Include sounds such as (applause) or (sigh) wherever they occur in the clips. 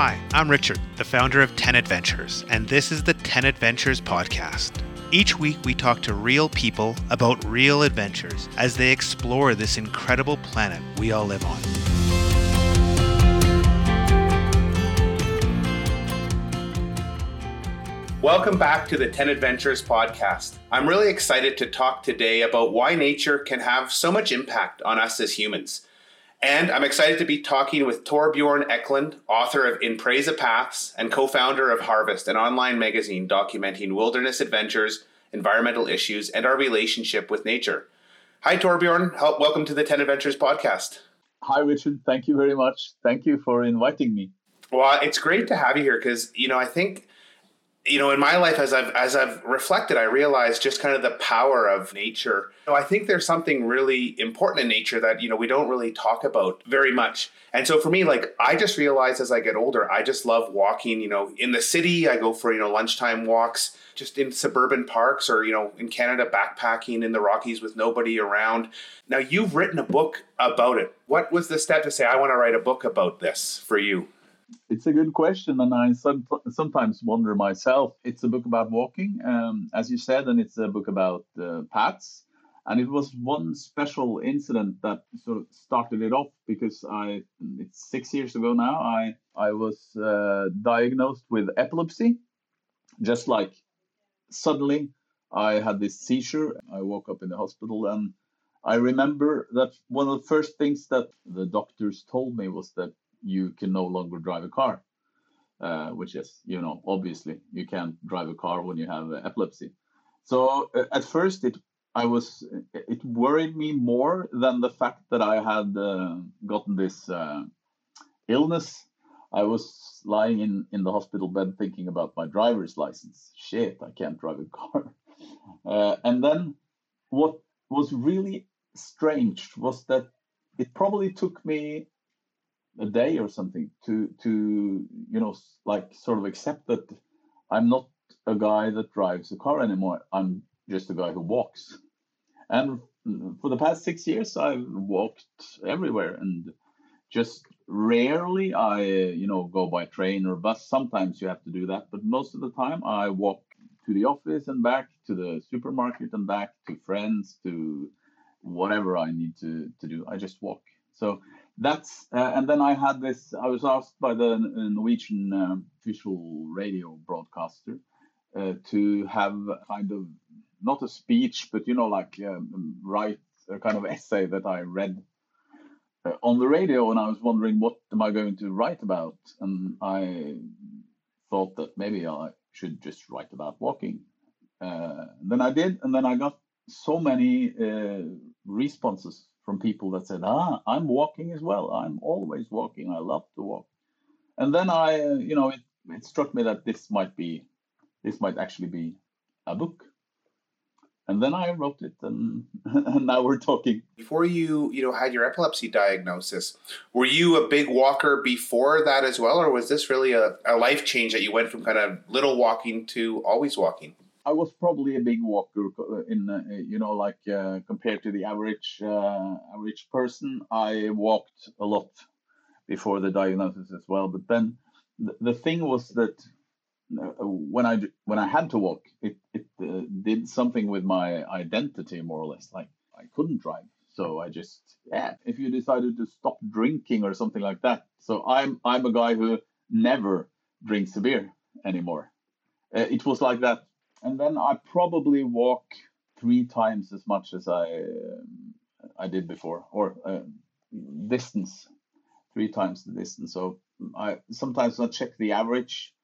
Hi, I'm Richard, the founder of 10 Adventures, and this is the 10 Adventures podcast. Each week, we talk to real people about real adventures as they explore this incredible planet we all live on. Welcome back to the 10 Adventures podcast. I'm really excited to talk today about why nature can have so much impact on us as humans. And I'm excited to be talking with Torbjørn Ekelund, author of In Praise of Paths and co founder of Harvest, an online magazine documenting wilderness adventures, environmental issues, and our relationship with nature. Hi, Torbjorn. Welcome to the 10 Adventures podcast. Hi, Richard. Thank you very much. Thank you for inviting me. Well, it's great to have you here because, you know, I think you know, in my life, as I've as I've reflected, I realized just kind of the power of nature. You know, I think there's something really important in nature that you know we don't really talk about very much. And so for me, like I just realized as I get older, I just love walking. You know, in the city, I go for you know lunchtime walks, just in suburban parks, or you know, in Canada, backpacking in the Rockies with nobody around. Now, you've written a book about it. What was the step to say I want to write a book about this for you? It's a good question, and I some, sometimes wonder myself. It's a book about walking, um, as you said, and it's a book about uh, paths. And it was one special incident that sort of started it off because I, it's six years ago now, I, I was uh, diagnosed with epilepsy. Just like suddenly I had this seizure. I woke up in the hospital and I remember that one of the first things that the doctors told me was that you can no longer drive a car, uh, which is, you know, obviously you can't drive a car when you have epilepsy. So uh, at first, it I was it worried me more than the fact that I had uh, gotten this uh, illness. I was lying in, in the hospital bed thinking about my driver's license. Shit, I can't drive a car. (laughs) Uh, and then what was really strange was that it probably took me a day or something to to you know like sort of accept that I'm not a guy that drives a car anymore. I'm just a guy who walks. And for the past six years, I've walked everywhere and just rarely I you know go by train or bus. Sometimes you have to do that, but most of the time I walk to the office and back to the supermarket and back to friends to whatever I need to to do. I just walk. So that's uh, and then I had this. I was asked by the Norwegian uh, official radio broadcaster uh, to have kind of not a speech, but you know, like um, write a kind of essay that I read uh, on the radio, and I was wondering what am I going to write about, and I thought that maybe I should just write about walking. Uh, then I did, and then I got so many uh, responses from people that said, "Ah, I'm walking as well. I'm always walking. I love to walk." And then I, uh, you know, it, it struck me that this might be, this might actually be a book. And then I wrote it, and, (laughs) and now we're talking. Before you, you know, had your epilepsy diagnosis, were you a big walker before that as well, or was this really a, a life change that you went from kind of little walking to always walking? I was probably a big walker uh, in uh, you know like uh, compared to the average uh, average person. I walked a lot before the diagnosis as well. But then the, the thing was that uh, when I when I had to walk, it it uh, did something with my identity more or less. Like I couldn't drive, so I just yeah. If you decided to stop drinking or something like that, so I'm I'm a guy who never drinks a beer anymore. it was like that and then I probably walk three times as much as I I did before, or uh, distance three times the distance. So I sometimes I check the average,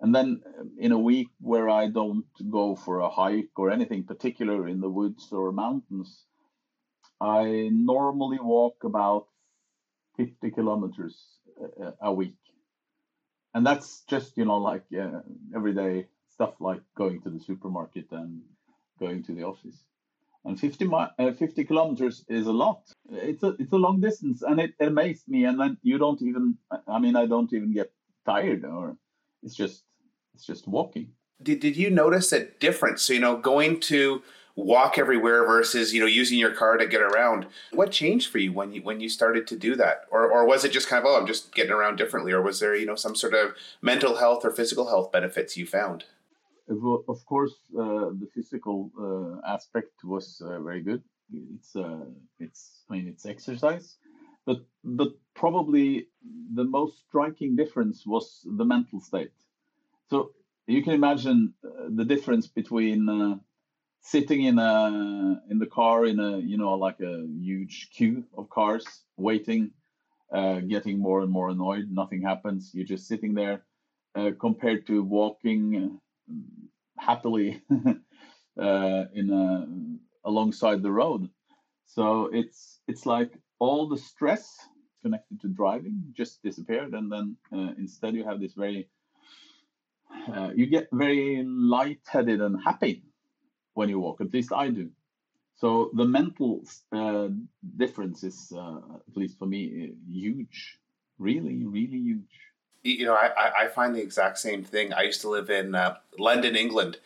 and then in a week where I don't go for a hike or anything particular in the woods or mountains, I normally walk about 50 kilometers a, a week, and that's just you know like uh, every day stuff like going to the supermarket and going to the office. And 50, mi- uh, 50 kilometers is a lot. It's a it's a long distance, and it amazed me. And then you don't even, I mean, I don't even get tired, or it's just it's just walking. Did Did you notice a difference? So you know, going to walk everywhere versus you know using your car to get around. What changed for you when you when you started to do that, or or was it just kind of oh I'm just getting around differently, or was there you know some sort of mental health or physical health benefits you found? Of course, uh, the physical uh, aspect was uh, very good. It's uh, it's I mean it's exercise, but but probably the most striking difference was the mental state. So you can imagine uh, the difference between uh, sitting in a in the car in a you know like a huge queue of cars waiting getting more and more annoyed nothing happens you're just sitting there compared to walking happily (laughs) uh, in a, alongside the road so it's it's like all the stress connected to driving just disappeared and then uh, instead you have this very uh, you get very light-headed and happy when you walk. At least I do. So the mental uh, difference is, uh, at least for me, huge. Really, really huge. You know, I, I find the exact same thing. I used to live in uh, London, England,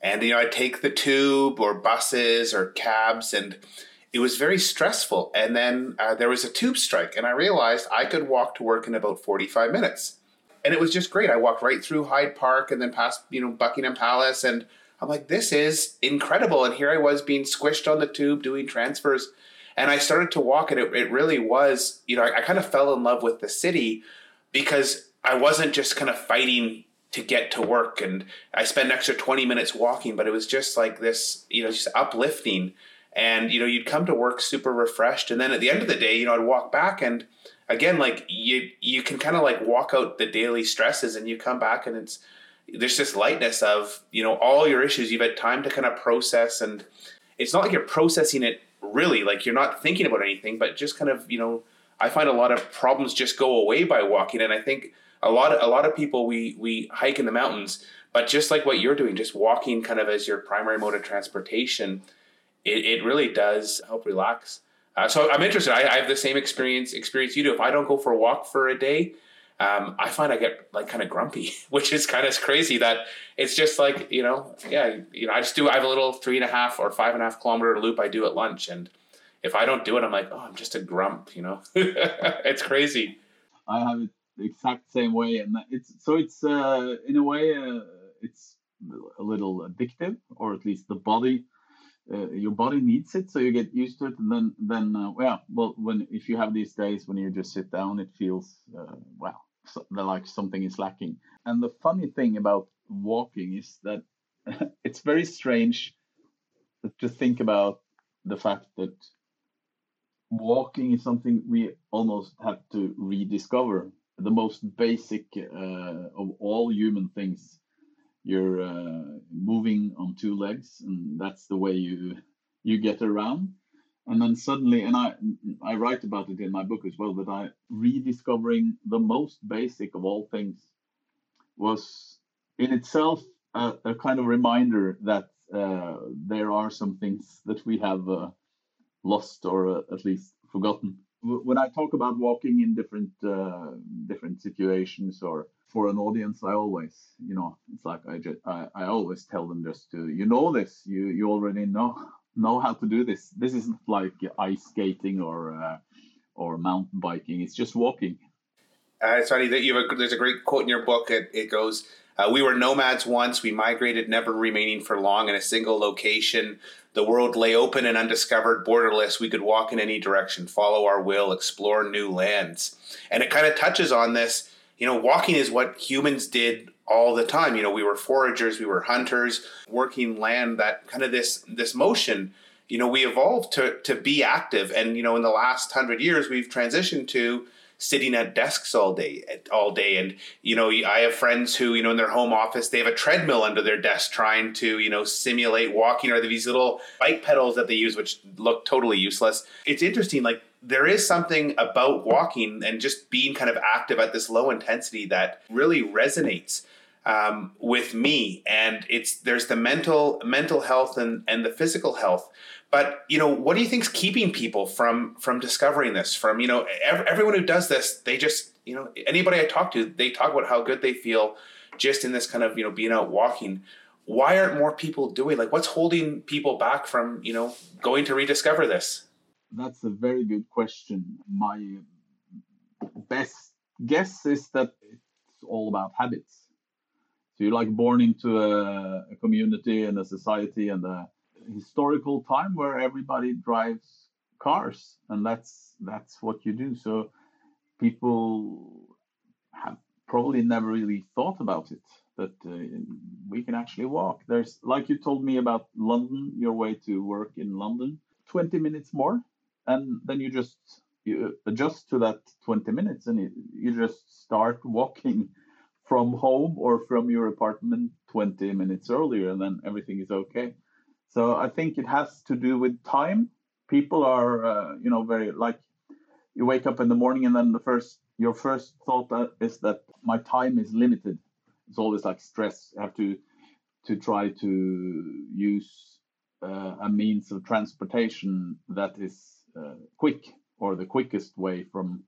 and you know, I'd take the tube or buses or cabs, and it was very stressful. And then uh, there was a tube strike, and I realized I could walk to work in about forty-five minutes, and it was just great. I walked right through Hyde Park and then past you know Buckingham Palace and I'm like, this is incredible. And here I was being squished on the tube doing transfers. And I started to walk, and it, it really was, you know, I, I kind of fell in love with the city because I wasn't just kind of fighting to get to work. And I spent an extra 20 minutes walking, but it was just like this, you know, just uplifting. And, you know, you'd come to work super refreshed. And then at the end of the day, you know, I'd walk back and, again like you you can kind of like walk out the daily stresses and you come back and it's there's this lightness of you know all your issues you've had time to kind of process and it's not like you're processing it really like you're not thinking about anything but just kind of you know i find a lot of problems just go away by walking and i think a lot of a lot of people we we hike in the mountains but just like what you're doing just walking kind of as your primary mode of transportation it, it really does help relax uh, so i'm interested I, I have the same experience experience you do if i don't go for a walk for a day um, I find I get like kind of grumpy, (laughs) which is kind of crazy that it's just like, you know, yeah, you know, I just do, I have a little three and a half or five and a half kilometer loop I do at lunch. And if I don't do it, I'm like, oh, I'm just a grump, you know, (laughs) it's crazy. I have it the exact same way. And it's, so it's, uh, in a way, uh, it's a little addictive, or at least the body, uh, your body needs it, so you get used to it, and then then uh, well, well, when if you have these days when you just sit down, it feels uh, well, like something is lacking. And the funny thing about walking is that (laughs) it's very strange to think about the fact that walking is something we almost have to rediscover. The most basic uh, of all human things. You're uh, moving on two legs, and that's the way you you get around and then suddenly and i i write about it in my book as well that i rediscovering the most basic of all things was in itself a, a kind of reminder that uh, there are some things that we have uh, lost or uh, at least forgotten when i talk about walking in different uh, different situations or for an audience i always you know it's like i just I, I always tell them just to you know this you you already know know how to do this. This isn't like ice skating or uh, or mountain biking. It's just walking. Uh, it's funny that you have a, there's a great quote in your book. It, it goes, uh, "We were nomads once. We migrated, never remaining for long in a single location. The world lay open and undiscovered, borderless. We could walk in any direction, follow our will, explore new lands." And it kind of touches on this. You know, walking is what humans did all the time. You know, we were foragers, we were hunters, working land. That kind of this this motion. You know, we evolved to to be active, and you know, in the last hundred years, we've transitioned to sitting at desks all day all day. And you know i have friends who you know in their home office they have a treadmill under their desk trying to you know simulate walking or these little bike pedals that they use which look totally useless. It's interesting like there is something about walking and just being kind of active at this low intensity that really resonates um, with me. And it's there's the mental mental health and and the physical health. But you know what do you think's keeping people from from discovering this? From you know ev- everyone who does this they just you know anybody i talk to they talk about how good they feel just in this kind of you know being out walking. Why aren't more people doing like what's holding people back from you know going to rediscover this? That's a very good question. My best guess is that it's all about habits so you're like born into a, a community and a society and a historical time where everybody drives cars and that's that's what you do so people have probably never really thought about it that uh, we can actually walk. There's, like you told me about London, your way to work in London, 20 minutes more, and then you just you adjust to that 20 minutes, and you, you just start walking from home or from your apartment 20 minutes earlier, and then everything is okay. So I think it has to do with time. People are, uh, you know, very like you wake up in the morning, and then the first your first thought uh, is that my time is limited it's always like stress. You have to to try to use uh, a means of transportation that is uh, quick or the quickest way from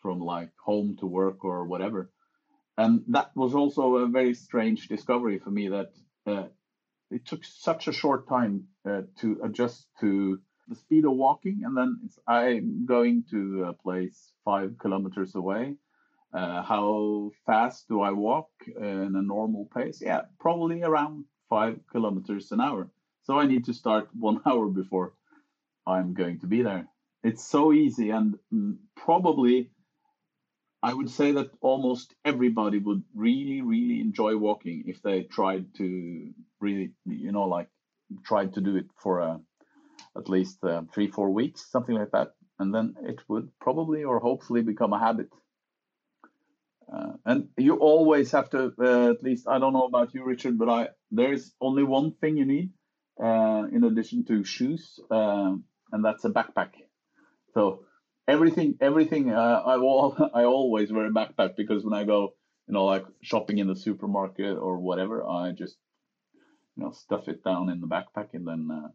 from like home to work or whatever. And that was also a very strange discovery for me that uh, it took such a short time uh, to adjust to the speed of walking, and then I'm going to a place five kilometers away, uh, how fast do I walk in a normal pace? Yeah, probably around five kilometers an hour. So I need to start (laughs) one hour before I'm going to be there. It's so easy, and mm, probably I would say that almost everybody would really, really enjoy walking if they tried to really, you know, like tried to do it for uh, at least uh, three, four weeks, something like that. And then it would probably or hopefully become a habit. Uh, and you always have to, uh, at least I don't know about you, Richard, but I there is only one thing you need uh, in addition to shoes, uh, and that's a backpack. So everything, everything, uh, I (laughs) I always wear a backpack because when I go, you know, like shopping in the supermarket or whatever, I just, you know, stuff it down in the backpack and then, uh,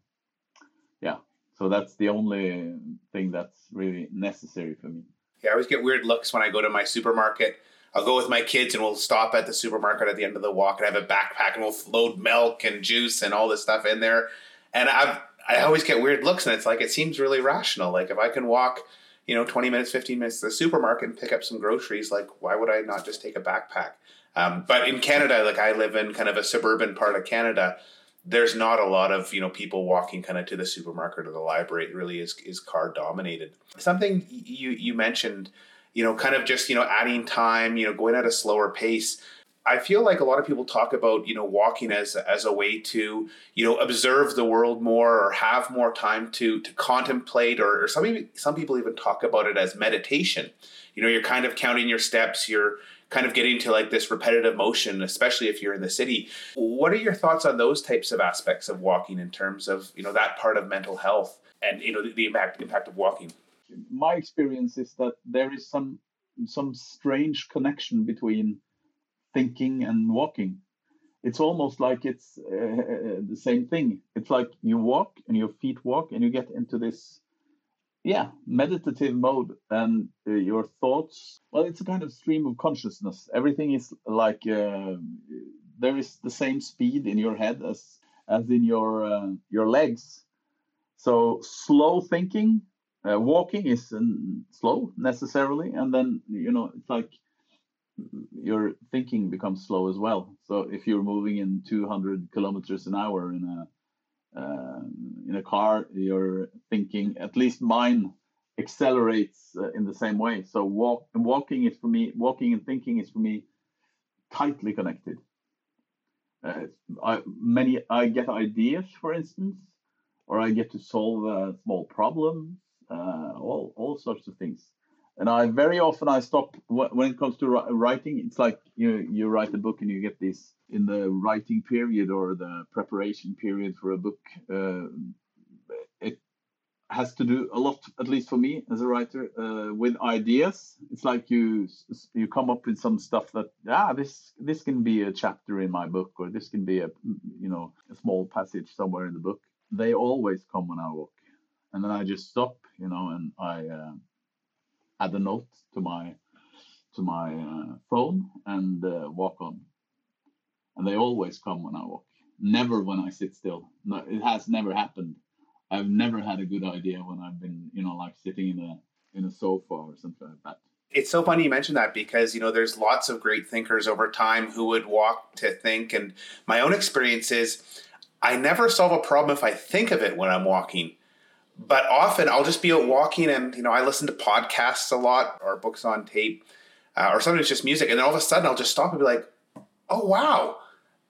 yeah. So that's the only thing that's really necessary for me. Yeah, I always get weird looks when I go to my supermarket I'll go with my kids and we'll stop at the supermarket at the end of the walk and have a backpack and we'll load milk and juice and all this stuff in there. And I've I always get weird looks and it's like it seems really rational. Like if I can walk, you know, 20 minutes, 15 minutes to the supermarket and pick up some groceries, like why would I not just take a backpack? Um, but in Canada, like I live in kind of a suburban part of Canada, there's not a lot of you know people walking kind of to the supermarket or the library. It really is is car dominated. Something you you mentioned you know, kind of just, you know, adding time, you know, going at a slower pace. I feel like a lot of people talk about, you know, walking as as a way to, you know, observe the world more or have more time to to contemplate or, or some some people even talk about it as meditation. You know, you're kind of counting your steps, you're kind of getting to like this repetitive motion, especially if you're in the city. What are your thoughts on those types of aspects of walking in terms of, you know, that part of mental health and, you know, the, the impact impact of walking? my experience is that there is some some strange connection between thinking and walking. It's almost like it's uh, the same thing. It's like you walk and your feet walk and you get into this, yeah, meditative mode and uh, your thoughts. Well, it's a kind of stream of consciousness. Everything is like uh, there is the same speed in your head as as in your uh, your legs. So slow thinking uh, walking is um, slow necessarily, and then you know it's like your thinking becomes slow as well. So if you're moving in 200 kilometers an hour in a uh, in a car, your thinking, at least mine, accelerates uh, in the same way. So walk walking is for me, walking and thinking is for me tightly connected. Uh, I, many I get ideas, for instance, or I get to solve a small problem uh, all all sorts of things. And I very often I stop when it comes to writing. It's like you you write a book and you get this in the writing period or the preparation period for a book. Uh, it has to do a lot, at least for me as a writer, uh, with ideas. It's like you you come up with some stuff that ah this this can be a chapter in my book or this can be a you know a small passage somewhere in the book. They always come when I walk and then I just stop, you know, and I uh, add a note to my to my uh, phone and uh, walk on. And they always come when I walk. never when I sit still. No, it has never happened. I've never had a good idea when I've been, you know, like sitting in a in a sofa or something like that. It's so funny you mention that because you know there's lots of great thinkers over time who would walk to think, and my own experience is I never solve a problem if I think of it when I'm walking. But often I'll just be out walking, and you know I listen to podcasts a lot or books on tape, uh, or sometimes just music, and then all of a sudden I'll just stop and be like, "Oh wow,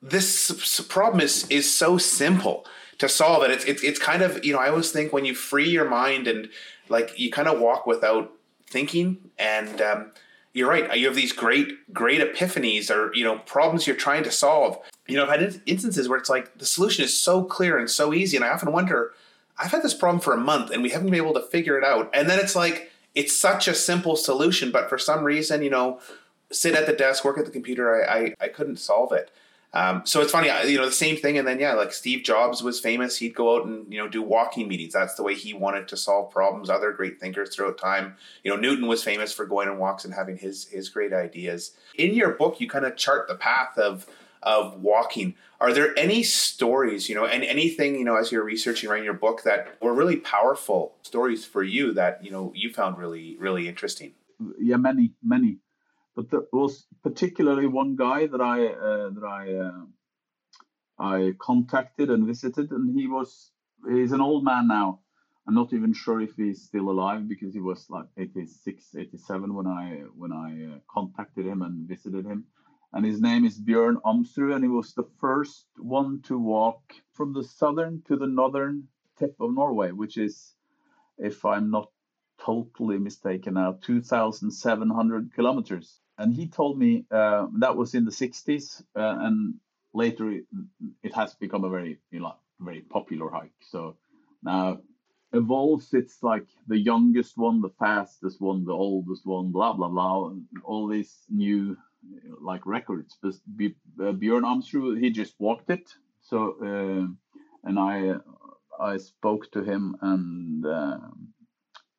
this problem is is so simple." to solve it. It's, it's it's kind of you know I always think when you free your mind and like you kind of walk without thinking and um, you're right you have these great great epiphanies or you know problems you're trying to solve. You know I've had instances where it's like the solution is so clear and so easy, and I often wonder I've had this problem for a month and we haven't been able to figure it out, and then it's like it's such a simple solution, but for some reason you know sit at the desk, work at the computer, I, I, I couldn't solve it. Um, so it's funny, you know, the same thing. And then, yeah, like Steve Jobs was famous. He'd go out and, you know, do walking meetings. That's the way he wanted to solve problems. Other great thinkers throughout time. You know, Newton was famous for going on walks and having his, his great ideas. In your book, you kind of chart the path of, of walking. Are there any stories, you know, and anything, you know, as you're researching, writing your book that were really powerful stories for you that, you know, you found really, really interesting? Yeah, many, many. But there was particularly one guy that I uh, that I uh, I contacted and visited, and he was he's an old man now. I'm not even sure if he's still alive because he was like 86, 87 when I when I uh, contacted him and visited him. And his name is Björn Amsrud, and he was the first one to walk from the southern to the northern tip of Norway, which is, if I'm not totally mistaken now, 2,700 kilometers. And he told me uh, that was in the 60s, uh, and later it, it, has become a very, you know, very popular hike. So now evolves, it's like the youngest one, the fastest one, the oldest one, blah blah blah, all these new like records. But uh, Björn Amsrud, he just walked it. So uh, and I I spoke to him and. Uh,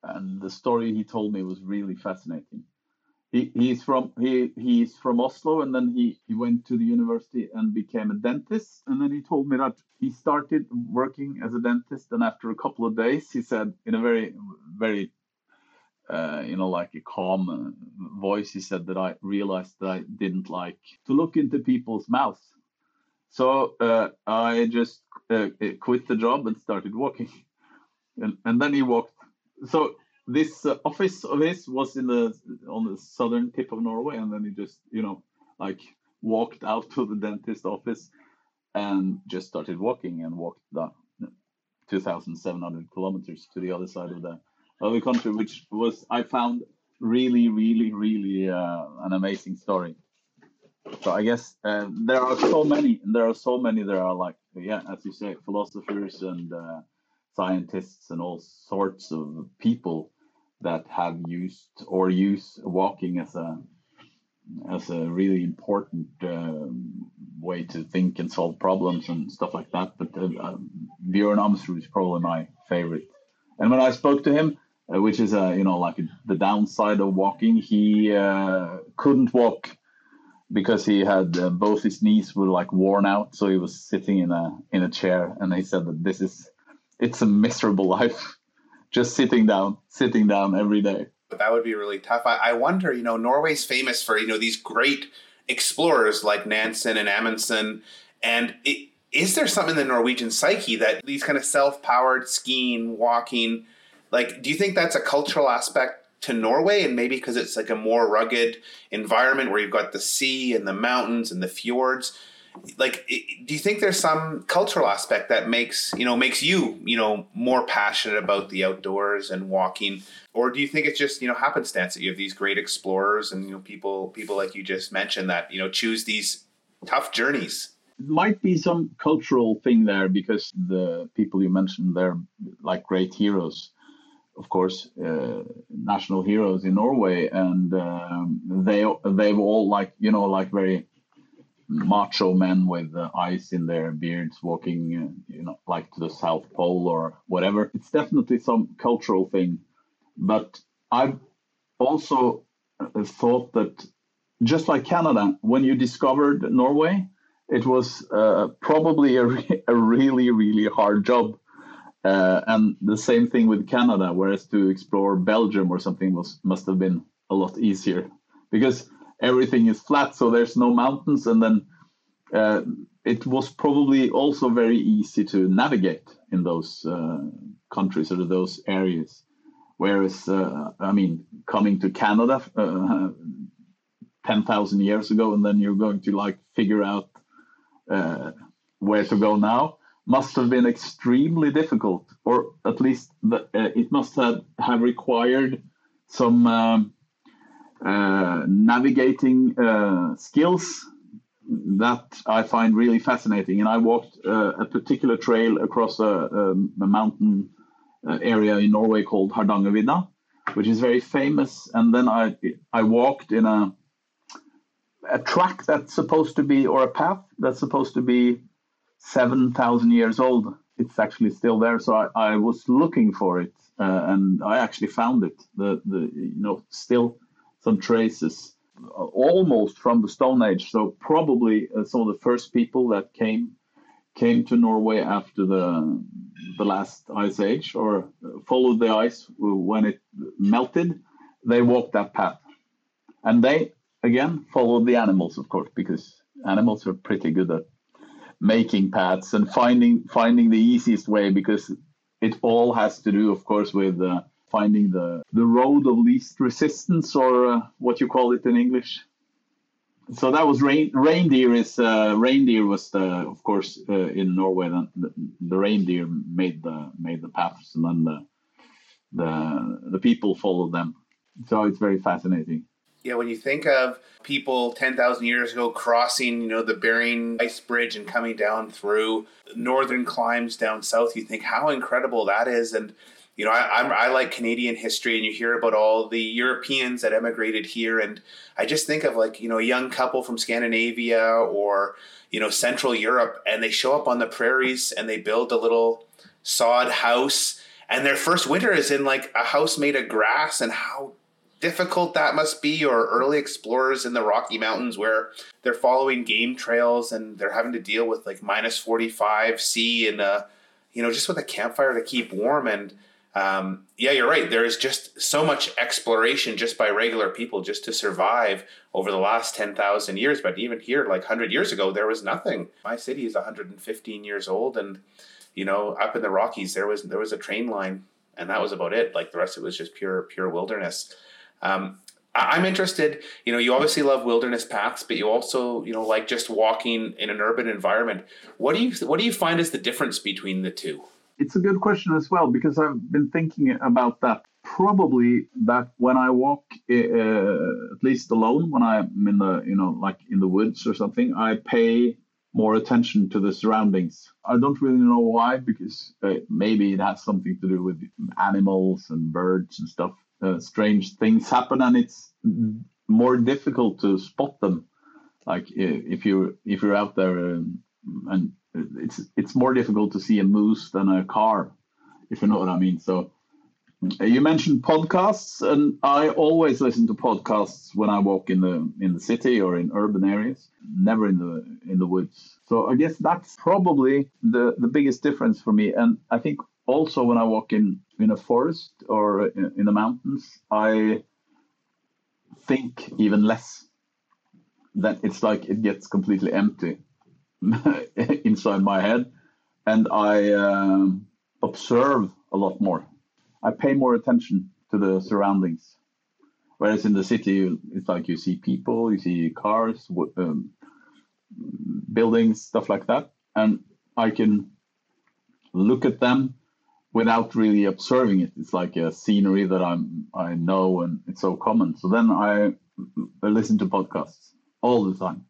and the story he told me was really fascinating. He, he's from he he's from Oslo, and then he, he went to the university and became a dentist. And then he told me that he started working as a dentist, and after a couple of days, he said in a very very uh, you know like a calm uh, voice, he said that I realized that I didn't like to look into people's mouths. So uh, I just uh, quit the job and started walking, (laughs) and and then he walked so this uh, office of his was in the on the southern tip of Norway, and then he just you know like walked out to the dentist office and just started walking and walked the 2,700 kilometers to the other side of the of the country, which was I found really, really, really uh, an amazing story. So I guess uh, there are so many, there are so many. There are like yeah, as you say, philosophers and uh, scientists and all sorts of people that have used or use walking as a as a really important um, way to think and solve problems and stuff like that. But uh, uh, Björn Amsrud is probably my favorite. And when I spoke to him, which is uh, you know like the downside of walking, he uh, couldn't walk because he had uh, both his knees were like worn out, so he was sitting in a in a chair, and he said that this is it's a miserable (laughs) life. Just sitting down sitting down every day. But that would be really tough. I, I, wonder you know norway's famous for you know these great explorers like nansen and amundsen. And it, is there something in the norwegian psyche that these kind of self-powered skiing walking like do you think that's a cultural aspect to norway? And maybe because it's like a more rugged environment where you've got the sea and the mountains and the fjords. Like do you think there's some cultural aspect that makes you know makes you you know more passionate about the outdoors and walking? Or do you think it's just you know happenstance that you have these great explorers and you know people people like you just mentioned that you know choose these tough journeys? Might be some cultural thing there because the people you mentioned they're like great heroes of course uh, national heroes in norway and um, they they've all like you know like very macho men with uh, ice in their beards walking, uh, you know, like to the South Pole or whatever. It's definitely some cultural thing. But I've also uh, thought that just like Canada, when you discovered Norway, it was uh, probably a, re- (laughs) a really, really hard job. Uh, and the same thing with Canada, whereas to explore Belgium or something was must have been a lot easier because everything is flat, so there's no mountains, and then uh, it was probably also very easy to navigate in those uh, countries or those areas. Whereas, uh, I mean, coming to Canada uh, 10,000 years ago, and then you're going to like figure out uh, where to go now, must have been extremely difficult, or at least the, uh, it must have, have required some um, uh, navigating uh, skills that I find really fascinating. And I walked uh, a particular trail across a, a, a mountain uh, area in Norway called Hardangervidda, which is very famous. And then I I walked in a a track that's supposed to be or a path that's supposed to be seven thousand years old. It's actually still there. So I, I was looking for it, uh, and I actually found it. The the you know still some traces almost from the Stone Age. So probably uh, some of the first people that came came to Norway after the the last ice age or followed the ice when it melted. They walked that path, and they again followed the animals, of course, because animals are pretty good at making paths and finding finding the easiest way because it all has to do, of course, with uh, finding the, the road of least resistance, or uh, what you call it in English. So that was rain, reindeer. Is uh, reindeer was the, of course uh, in Norway. The, the, reindeer made the made the paths, and then the the the people followed them. So it's very fascinating. Yeah, when you think of people 10,000 years ago crossing, you know, the Bering Ice Bridge and coming down through northern climes down south, you think how incredible that is. And you know, I, I'm, I like Canadian history, and you hear about all the Europeans that emigrated here, and I just think of like you know a young couple from Scandinavia or you know Central Europe, and they show up on the prairies and they build a little sod house, and their first winter is in like a house made of grass, and how difficult that must be or early explorers in the rocky mountains where they're following game trails and they're having to deal with like minus 45 c and uh you know just with a campfire to keep warm and um, yeah, you're right. There is just so much exploration just by regular people just to survive over the last 10,000 years. But even here, like 100 years ago, there was nothing. My city is 115 years old. And, you know, up in the Rockies, there was, there was a train line and that was about it. Like the rest of it was just pure, pure wilderness. Um, I'm interested, you know, you obviously love wilderness paths, but you also, you know, like just walking in an urban environment. What do you, what do you find is the difference between the two? It's a good question as well because I've been thinking about that. Probably that when I walk, uh, at least alone, when I'm in the, you know, like in the woods or something, I pay more attention to the surroundings. I don't really know why, because uh, maybe it has something to do with animals and birds and stuff. Uh, strange things happen, and it's more difficult to spot them. Like if you if you're out there and, and it's it's more difficult to see a moose than a car, if you know what I mean. So uh, you mentioned podcasts, and I always listen to podcasts when I walk in the in the city or in urban areas, never in the in the woods. So I guess that's probably the the biggest difference for me. And I think also when I walk in in a forest or in, in the mountains, I think even less. That it's like it gets completely empty (laughs) inside my head, and I um, observe a lot more. I pay more attention to the surroundings. Whereas in the city, it's like you see people, you see cars, um, buildings, stuff like that, and I can look at them without really observing it. It's like a scenery that I'm I know and it's so common. So then I, I listen to podcasts all the time,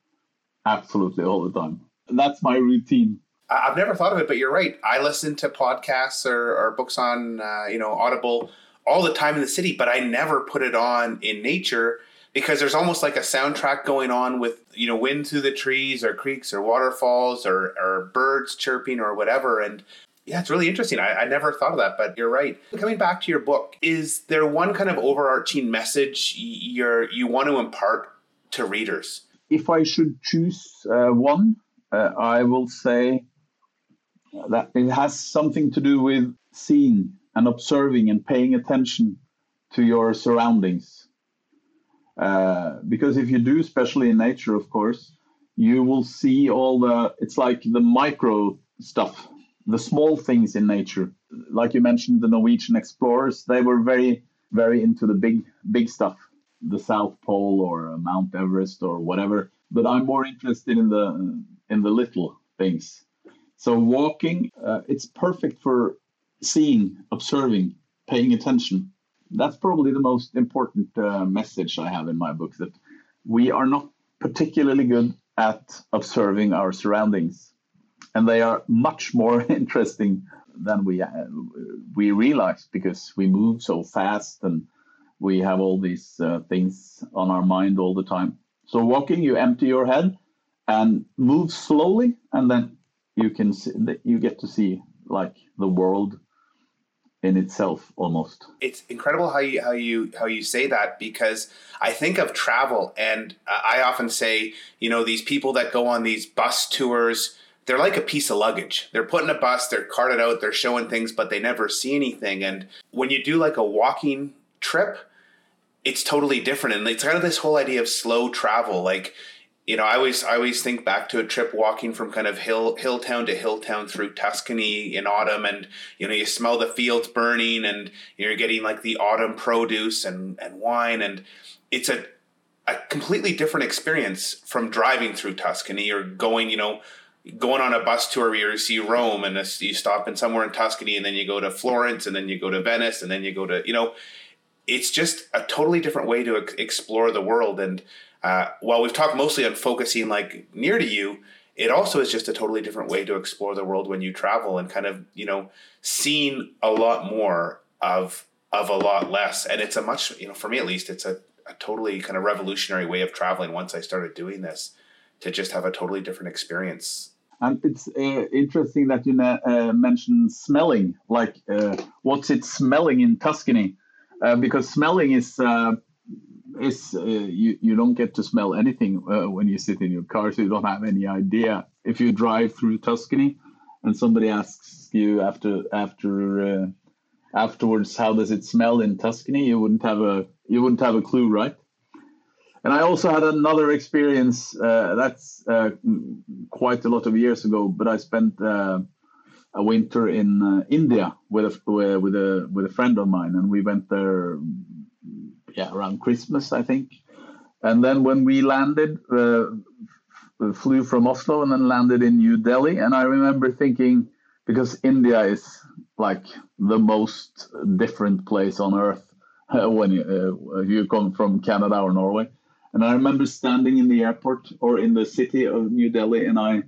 absolutely all the time that's my routine. I've never thought of it, but you're right. I listen to podcasts or, or books on, uh, you know, Audible all the time in the city, but I never put it on in nature because there's almost like a soundtrack going on with, you know, wind through the trees or creeks or waterfalls or, or birds chirping or whatever. And yeah, it's really interesting. I, I never thought of that, but you're right. Coming back to your book, is there one kind of overarching message you're, you want to impart to readers? If I should choose uh, one, uh, I will say that it has something to do with seeing and observing and paying attention to your surroundings. Uh, because if you do, especially in nature, of course, you will see all the, it's like the micro stuff, the small things in nature. Like you mentioned, the Norwegian explorers, they were very, very into the big, big stuff, the South Pole or Mount Everest or whatever. But I'm more interested in the, in the little things. So walking, uh, it's perfect for seeing, observing, paying attention. That's probably the most important uh, message I have in my book that we are not particularly good at observing our surroundings, and they are much more (laughs) interesting than we uh, we realize because we move so fast and we have all these uh, things on our mind all the time. So walking, you empty your head and move slowly, and then you can see, you get to see like the world in itself almost it's incredible how you how you how you say that because i think of travel and i often say you know these people that go on these bus tours they're like a piece of luggage. They're put in a bus they're carted out they're showing things but they never see anything. And when you do like a walking trip it's totally different. And it's kind of this whole idea of slow travel. Like you know, I always I always think back to a trip walking from kind of hill hill town to hill town through Tuscany in autumn, and you know you smell the fields burning, and you're getting like the autumn produce and and wine, and it's a a completely different experience from driving through Tuscany or going, you know, going on a bus tour where you see Rome and you stop in somewhere in Tuscany, and then you go to Florence, and then you go to Venice, and then you go to you know, it's just a totally different way to explore the world and uh, while we've talked mostly on focusing like near to you, it also is just a totally different way to explore the world when you travel and kind of you know seeing a lot more of of a lot less. And it's a much you know for me at least it's a, a totally kind of revolutionary way of traveling. Once I started doing this, to just have a totally different experience and it's uh, interesting that you uh, mentioned smelling. Like, uh, what's it smelling in Tuscany? Uh, because smelling is uh, is uh, you you don't get to smell anything when you sit in your car, so you don't have any idea. If you drive through Tuscany, and somebody asks you after after afterwards, how does it smell in Tuscany? You wouldn't have a you wouldn't have a clue, right? And I also had another experience. Uh, that's uh, quite a lot of years ago, but I spent uh, a winter in India with a with a with a friend of mine, and we went there yeah around Christmas, I think. And then when we landed, uh, flew from Oslo and then landed in New Delhi, and I remember thinking because India is like the most different place on earth uh, (laughs) when you, uh, you come from Canada or Norway. And I remember standing in the airport or in the city of New Delhi, and I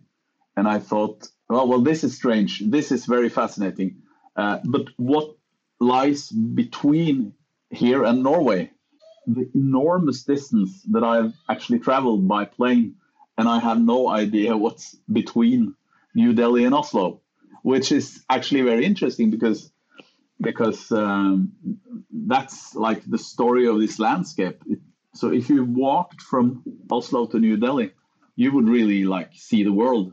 and I thought, oh well, this is strange. This is very fascinating. Uh, but what lies between here and Norway? the enormous distance that I've actually traveled by plane, and I have no idea what's between New Delhi and Oslo, which is actually very interesting because because um, that's like the story of this landscape. It, so if you walked from Oslo to New Delhi, you would really like see the world.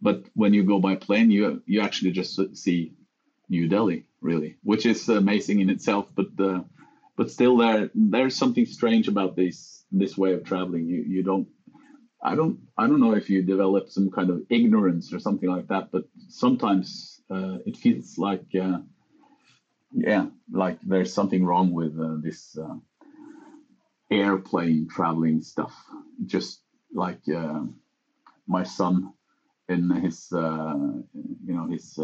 But when you go by plane, you you actually just see New Delhi, really, which is amazing in itself. But uh, but still there there's something strange about this this way of traveling you you don't i don't i don't know if you develop some kind of ignorance or something like that but sometimes uh, it feels like uh, yeah like there's something wrong with uh, this uh, airplane traveling stuff just like uh, my son in his uh, you know his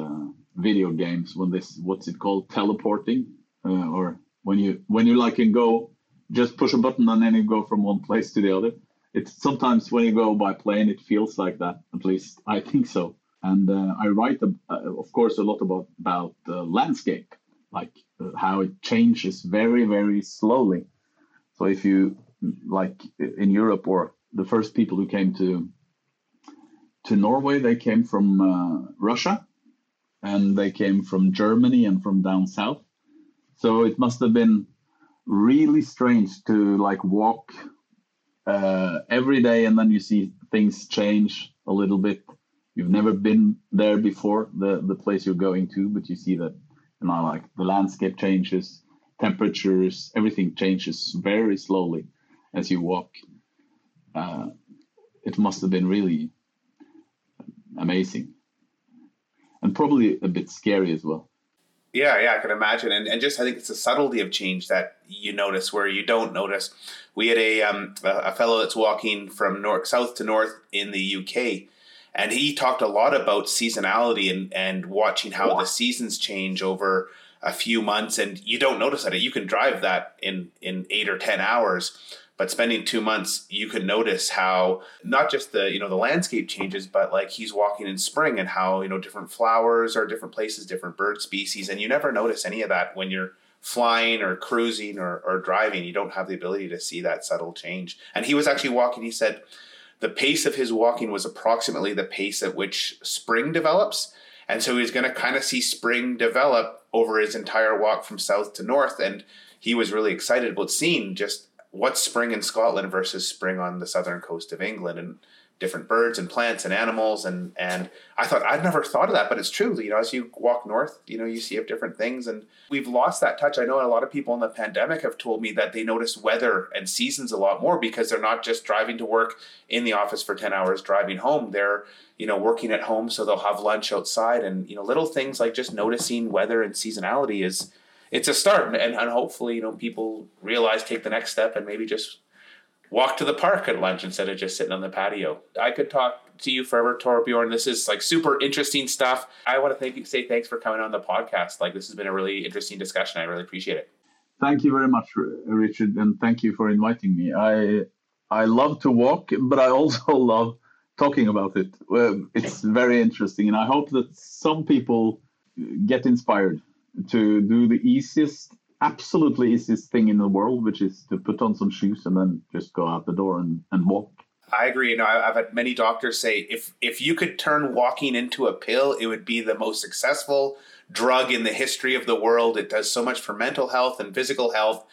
video games when this what's it called teleporting or when you when you like can go just push a button and then you go from one place to the other. It's sometimes when you go by plane, it feels like that. At least I think so. And uh, I write, uh, of course, a lot about about the landscape, like uh, how it changes very very slowly. So if you like in Europe or the first people who came to to Norway, they came from uh, Russia, and they came from Germany and from down south so it must have been really strange to like walk uh, every day and then you see things change a little bit. You've never been there before, the, the place you're going to, but you see that, you know, like the landscape changes, temperatures, everything changes very slowly as you walk. Uh, it must have been really amazing and probably a bit scary as well. Yeah, yeah, I can imagine, and and just I think it's a subtlety of change that you notice where you don't notice. We had a um, a fellow that's walking from north south to north in the UK, and he talked a lot about seasonality and and watching how the seasons change over a few months, and you don't notice that. You can drive that in in eight or ten hours, but spending two months you could notice how not just the you know the landscape changes but like he's walking in spring and how you know different flowers are different places different bird species and you never notice any of that when you're flying or cruising or, or driving you don't have the ability to see that subtle change and he was actually walking he said the pace of his walking was approximately the pace at which spring develops and so he's going to kind of see spring develop over his entire walk from south to north and he was really excited about seeing just what's spring in Scotland versus spring on the southern coast of England. And different birds and plants and animals and and I thought I'd never thought of that but it's true you know as you walk north you know you see different things and we've lost that touch. I know a lot of people in the pandemic have told me that they notice weather and seasons a lot more because they're not just driving to work in the office for 10 hours driving home. They're you know working at home so they'll have lunch outside and you know little things like just noticing weather and seasonality is it's a start, and, and hopefully, you know, people realize take the next step and maybe just walk to the park at lunch instead of just sitting on the patio. I could talk to you forever, Torbjørn. This is like super interesting stuff. I want to thank say thanks for coming on the podcast. Like this has been a really interesting discussion. I really appreciate it. Thank you very much, Richard, and thank you for inviting me. I I love to walk, but I also (laughs) love talking about it. It's very interesting, and I hope that some people get inspired to do the easiest, absolutely easiest thing in the world, which is to put on some shoes and then just go out the door and, and walk. I agree. You know, I've had many doctors say if if you could turn walking into a pill, it would be the most successful drug in the history of the world. It does so much for mental health and physical health,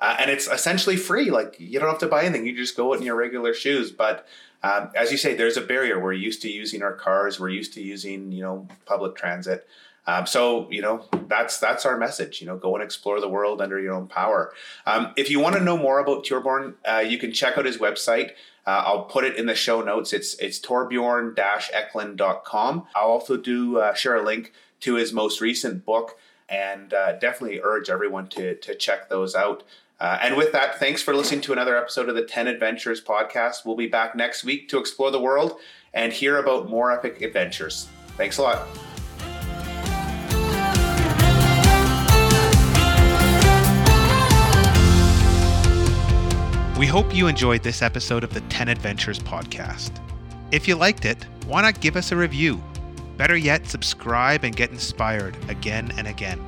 uh, and it's essentially free. Like you don't have to buy anything; you just go in your regular shoes. But um, as you say, there's a barrier. We're used to using our cars. We're used to using you know public transit. Um, so you know that's that's our message. You know, go and explore the world under your own power. Um, if you want to know more about Torbjørn, uh, you can check out his website. Uh, I'll put it in the show notes. It's it's torbjorn-eklund.com. I'll also do uh, share a link to his most recent book, and uh, definitely urge everyone to to check those out. Uh, and with that, thanks for listening to another episode of the 10 Adventures podcast. We'll be back next week to explore the world and hear about more epic adventures. Thanks a lot. We hope you enjoyed this episode of the 10 Adventures podcast. If you liked it, why not give us a review? Better yet, subscribe and get inspired again and again.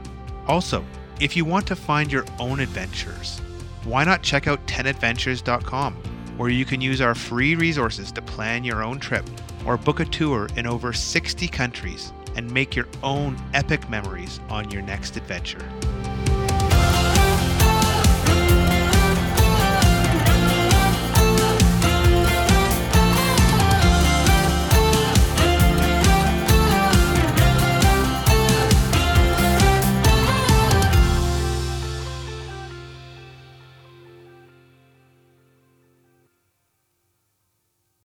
Also, if you want to find your own adventures, why not check out 10adventures.com, where you can use our free resources to plan your own trip or book a tour in over 60 countries and make your own epic memories on your next adventure.